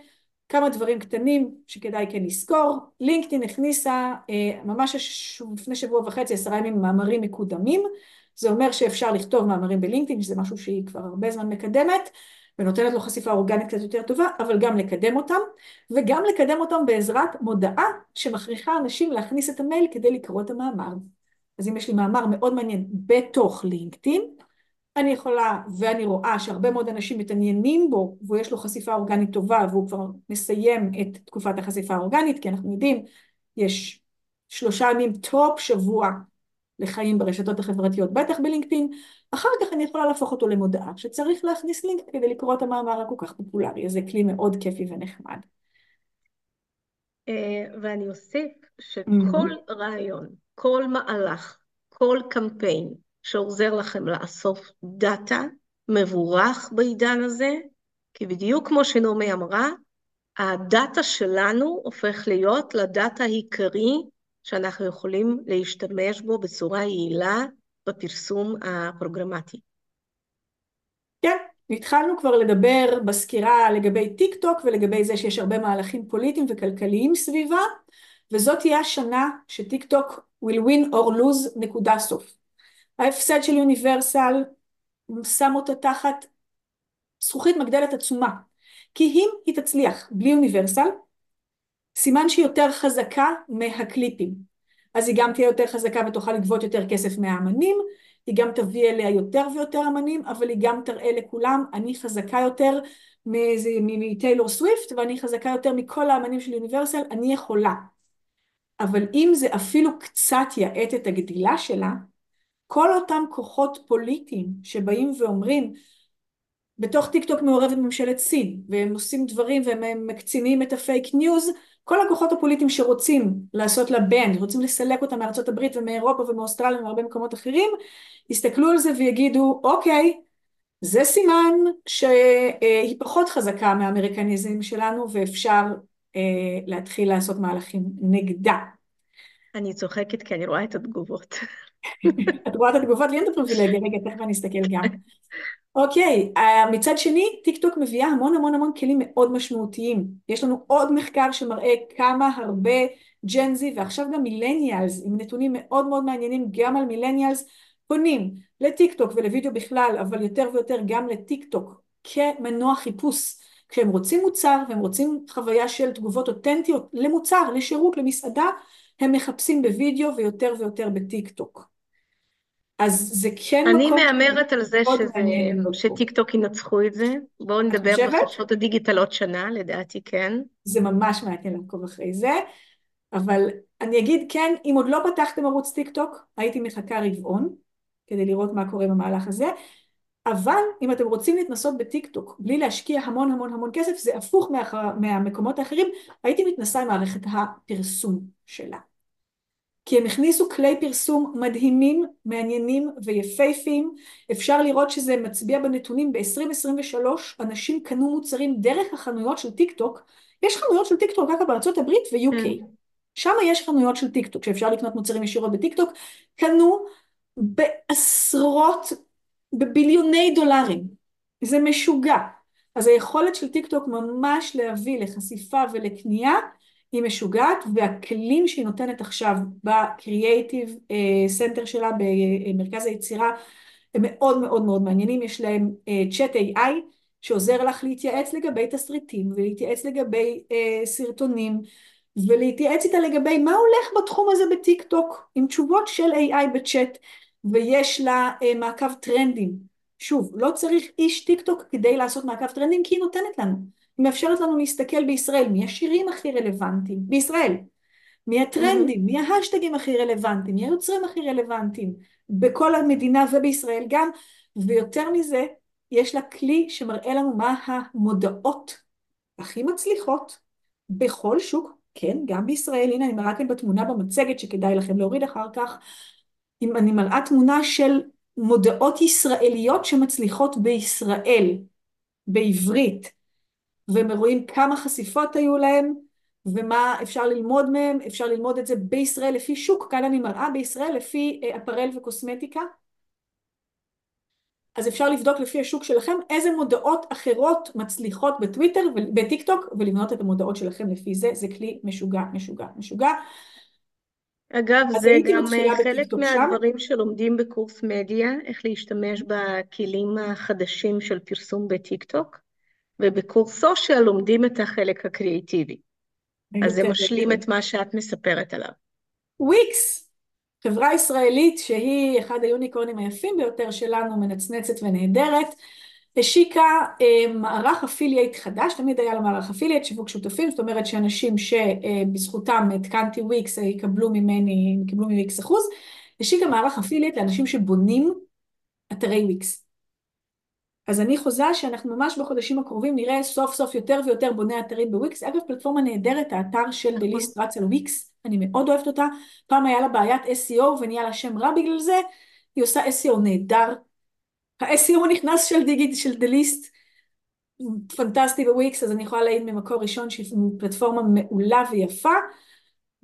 [SPEAKER 1] כמה דברים קטנים שכדאי כן לזכור. לינקדאין הכניסה אה, ממש לפני שבוע וחצי, עשרה ימים, מאמרים מקודמים. זה אומר שאפשר לכתוב מאמרים בלינקדאין, שזה משהו שהיא כבר הרבה זמן מקדמת, ונותנת לו חשיפה אורגנית קצת יותר טובה, אבל גם לקדם אותם, וגם לקדם אותם בעזרת מודעה שמכריחה אנשים להכניס את המייל כדי לקרוא את המאמר. אז אם יש לי מאמר מאוד מעניין בתוך לינקדאין, אני יכולה, ואני רואה שהרבה מאוד אנשים מתעניינים בו, ויש לו חשיפה אורגנית טובה, והוא כבר מסיים את תקופת החשיפה האורגנית, כי אנחנו יודעים, יש שלושה ימים top שבוע לחיים ברשתות החברתיות, בטח בלינקדאין, אחר כך אני יכולה להפוך אותו למודעה שצריך להכניס לינק כדי לקרוא את המאמר הכל כך פופולרי, זה כלי מאוד כיפי ונחמד.
[SPEAKER 2] אה, ואני אוסיף שכל רעיון, כל מהלך, כל קמפיין שעוזר לכם לאסוף דאטה, מבורך בעידן הזה, כי בדיוק כמו שנעמי אמרה, הדאטה שלנו הופך להיות לדאטה העיקרי שאנחנו יכולים להשתמש בו בצורה יעילה בפרסום הפרוגרמטי.
[SPEAKER 1] כן, התחלנו כבר לדבר בסקירה לגבי טיק טוק ולגבי זה שיש הרבה מהלכים פוליטיים וכלכליים סביבה, וזאת תהיה השנה שטיק טוק will win or lose נקודה סוף. ההפסד של יוניברסל שם אותה תחת זכוכית מגדלת עצומה, כי אם היא תצליח בלי יוניברסל, סימן שהיא יותר חזקה מהקליפים. אז היא גם תהיה יותר חזקה ותוכל לגבות יותר כסף מהאמנים, היא גם תביא אליה יותר ויותר אמנים, אבל היא גם תראה לכולם, אני חזקה יותר מטיילור סוויפט, ואני חזקה יותר מכל האמנים של יוניברסל, אני יכולה. אבל אם זה אפילו קצת יאט את הגדילה שלה, כל אותם כוחות פוליטיים שבאים ואומרים, בתוך טיק טוק מעורבת ממשלת סין, והם עושים דברים והם מקצינים את הפייק ניוז, כל הכוחות הפוליטיים שרוצים לעשות לה ban, רוצים לסלק אותה מארצות הברית ומאירופה ומאוסטרליה ומהרבה מקומות אחרים, יסתכלו על זה ויגידו, אוקיי, זה סימן שהיא פחות חזקה מהאמריקניזם שלנו ואפשר אה, להתחיל לעשות מהלכים נגדה.
[SPEAKER 2] אני צוחקת כי אני רואה את התגובות.
[SPEAKER 1] את רואה את התגובות? לי אין את הפריבילגיה, רגע, תכף אני אסתכל גם. אוקיי, okay, מצד שני, טיק טוק מביאה המון המון המון כלים מאוד משמעותיים. יש לנו עוד מחקר שמראה כמה הרבה Gen Z ועכשיו גם millennials, עם נתונים מאוד מאוד מעניינים גם על millennials, פונים לטיק טוק ולוידאו בכלל, אבל יותר ויותר גם לטיק טוק כמנוע חיפוש. כשהם רוצים מוצר והם רוצים חוויה של תגובות אותנטיות למוצר, לשירות, למסעדה, הם מחפשים בווידאו ויותר ויותר בטיק טוק. אז זה כן
[SPEAKER 2] אני מקום... אני מהמרת על זה שזה, שטיק טוק ינצחו את זה. בואו נדבר בחדשות הדיגיטל עוד שנה, לדעתי כן.
[SPEAKER 1] זה ממש מעניין לעקוב אחרי זה, אבל אני אגיד כן, אם עוד לא פתחתם ערוץ טיק טוק, הייתי מחכה רבעון, כדי לראות מה קורה במהלך הזה, אבל אם אתם רוצים להתנסות בטיק טוק בלי להשקיע המון המון המון כסף, זה הפוך מה, מהמקומות האחרים, הייתי מתנסה עם מערכת הפרסום שלה. כי הם הכניסו כלי פרסום מדהימים, מעניינים ויפהפיים. אפשר לראות שזה מצביע בנתונים ב-2023, אנשים קנו מוצרים דרך החנויות של טיק טוק. יש חנויות של טיק טוק רק בארצות הברית ו-UK. Mm. שם יש חנויות של טיק טוק שאפשר לקנות מוצרים ישירות בטיק טוק. קנו בעשרות, בביליוני דולרים. זה משוגע. אז היכולת של טיק טוק ממש להביא לחשיפה ולקנייה היא משוגעת והכלים שהיא נותנת עכשיו ב Creative Center אה, שלה במרכז היצירה הם מאוד מאוד מאוד מעניינים, יש להם צ'אט uh, AI שעוזר לך להתייעץ לגבי תסריטים ולהתייעץ לגבי uh, סרטונים ולהתייעץ איתה לגבי מה הולך בתחום הזה בטיק טוק עם תשובות של AI בצ'אט ויש לה uh, מעקב טרנדים. שוב, לא צריך איש טיק טוק כדי לעשות מעקב טרנדים כי היא נותנת לנו היא מאפשרת לנו להסתכל בישראל. מי השירים הכי רלוונטיים, בישראל, מי הטרנדים, מי ההשטגים הכי רלוונטיים, מי היוצרים הכי רלוונטיים, בכל המדינה ובישראל גם, ויותר מזה, יש לה כלי שמראה לנו מה המודעות הכי מצליחות בכל שוק, כן, גם בישראל, הנה אני מראה כאן בתמונה במצגת שכדאי לכם להוריד אחר כך, אם אני מראה תמונה של מודעות ישראליות שמצליחות בישראל, בעברית, והם רואים כמה חשיפות היו להם ומה אפשר ללמוד מהם, אפשר ללמוד את זה בישראל לפי שוק, כאן אני מראה בישראל לפי אה, אפרל וקוסמטיקה. אז אפשר לבדוק לפי השוק שלכם איזה מודעות אחרות מצליחות בטוויטר ובטיק טוק ולבנות את המודעות שלכם לפי זה, זה כלי משוגע, משוגע, משוגע.
[SPEAKER 2] אגב, זה גם אה, חלק מהדברים שם. שלומדים בקורס מדיה, איך להשתמש בכלים החדשים של פרסום בטיק טוק. ובקורס social לומדים את החלק הקריאיטיבי. אז זה משלים את מה שאת מספרת עליו.
[SPEAKER 1] וויקס, חברה ישראלית שהיא אחד היוניקורנים היפים ביותר שלנו, מנצנצת ונהדרת, השיקה אה, מערך affiliate חדש, תמיד היה לה מערך affiliate, שיווק שותפים, זאת אומרת שאנשים שבזכותם התקנתי וויקס יקבלו ממני, יקבלו מוויקס אחוז, השיקה מערך affiliate לאנשים שבונים אתרי וויקס. אז אני חוזה שאנחנו ממש בחודשים הקרובים נראה סוף סוף יותר ויותר בוני אתרים בוויקס. אגב, פלטפורמה נהדרת, האתר של דליסט רץ על וויקס, אני מאוד אוהבת אותה. פעם היה לה בעיית SEO ונהיה לה שם רע בגלל זה, היא עושה SEO נהדר. ה-SEO נכנס של דיגיט, של דליסט, פנטסטי בוויקס, אז אני יכולה להעיד ממקור ראשון שהיא פלטפורמה מעולה ויפה.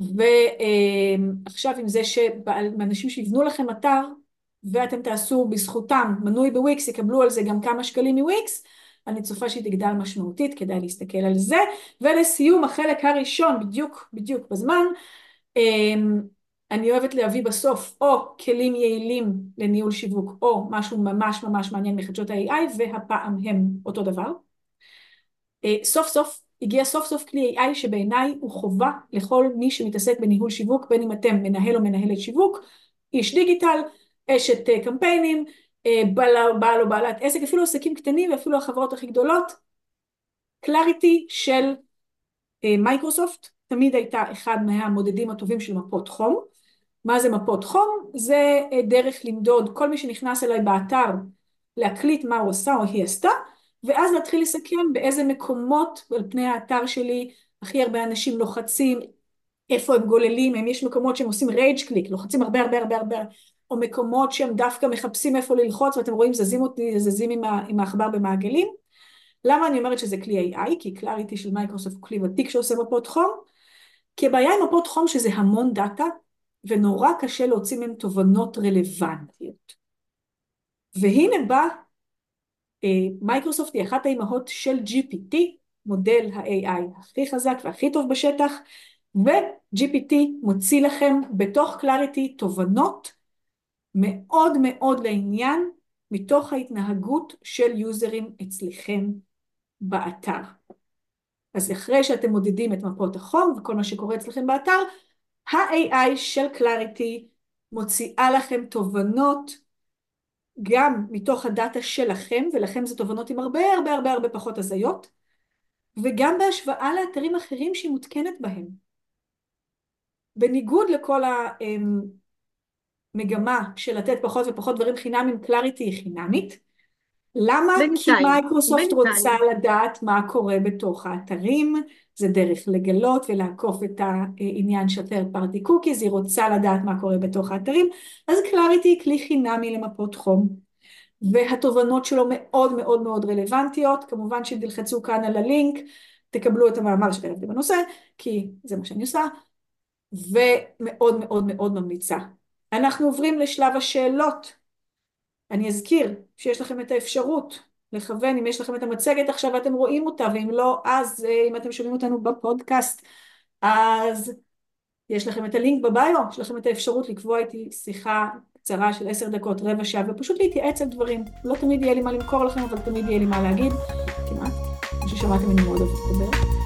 [SPEAKER 1] ועכשיו עם זה שאנשים שיבנו לכם אתר, ואתם תעשו בזכותם מנוי בוויקס, יקבלו על זה גם כמה שקלים מוויקס, אני צופה שהיא תגדל משמעותית, כדאי להסתכל על זה. ולסיום החלק הראשון, בדיוק בדיוק בזמן, אמ, אני אוהבת להביא בסוף או כלים יעילים לניהול שיווק או משהו ממש ממש מעניין מחדשות ה-AI והפעם הם אותו דבר. אה, סוף סוף הגיע סוף סוף כלי AI שבעיניי הוא חובה לכל מי שמתעסק בניהול שיווק בין אם אתם מנהל או מנהלת שיווק, איש דיגיטל, אשת אה, קמפיינים, אה, בעל או בעלת עסק, אפילו עסקים קטנים ואפילו החברות הכי גדולות, Clarity של אה, מייקרוסופט, תמיד הייתה אחד מהמודדים הטובים של מפות חום. מה זה מפות חום? זה דרך למדוד כל מי שנכנס אליי באתר, להקליט מה הוא עשה או היא עשתה, ואז להתחיל לסכם באיזה מקומות על פני האתר שלי הכי הרבה אנשים לוחצים, איפה הם גוללים, אם יש מקומות שהם עושים rage click, לוחצים הרבה הרבה הרבה הרבה, או מקומות שהם דווקא מחפשים איפה ללחוץ, ואתם רואים זזים אותי, זזים עם, עם העכבר במעגלים. למה אני אומרת שזה כלי AI? כי Clarity של מייקרוסופט הוא כלי ותיק שעושה מפות חום. כי הבעיה עם מפות חום שזה המון דאטה, ונורא קשה להוציא מהם תובנות רלוונטיות. והנה בא, אה, מייקרוסופט היא אחת האימהות של GPT, מודל ה-AI הכי חזק והכי טוב בשטח, ו-GPT מוציא לכם בתוך Clarity תובנות מאוד מאוד לעניין מתוך ההתנהגות של יוזרים אצלכם באתר. אז אחרי שאתם מודדים את מפות החום וכל מה שקורה אצלכם באתר, ה-AI של Clarity מוציאה לכם תובנות גם מתוך הדאטה שלכם, ולכם זה תובנות עם הרבה הרבה הרבה הרבה פחות הזיות, וגם בהשוואה לאתרים אחרים שהיא מותקנת בהם. בניגוד לכל המגמה של לתת פחות ופחות דברים חינמים, Clarity היא חינמית. למה? בינתיים, כי מייקרוסופט בינתיים. רוצה לדעת מה קורה בתוך האתרים, זה דרך לגלות ולעקוף את העניין של third party cookies, היא רוצה לדעת מה קורה בתוך האתרים, אז קלאריטי היא כלי חינמי למפות חום. והתובנות שלו מאוד מאוד מאוד רלוונטיות, כמובן שתלחצו כאן על הלינק, תקבלו את המאמר שכתבתי בנושא, כי זה מה שאני עושה, ומאוד מאוד מאוד ממליצה. אנחנו עוברים לשלב השאלות. אני אזכיר שיש לכם את האפשרות לכוון, אם יש לכם את המצגת עכשיו ואתם רואים אותה, ואם לא, אז אה, אם אתם שומעים אותנו בפודקאסט, אז יש לכם את הלינק בביו, יש לכם את האפשרות לקבוע איתי שיחה קצרה של עשר דקות, רבע שעה, ופשוט להתייעץ על דברים. לא תמיד יהיה לי מה למכור לכם, אבל תמיד יהיה לי מה להגיד, כמעט. כמו ששמעתם, אני מאוד אוהבת לדבר.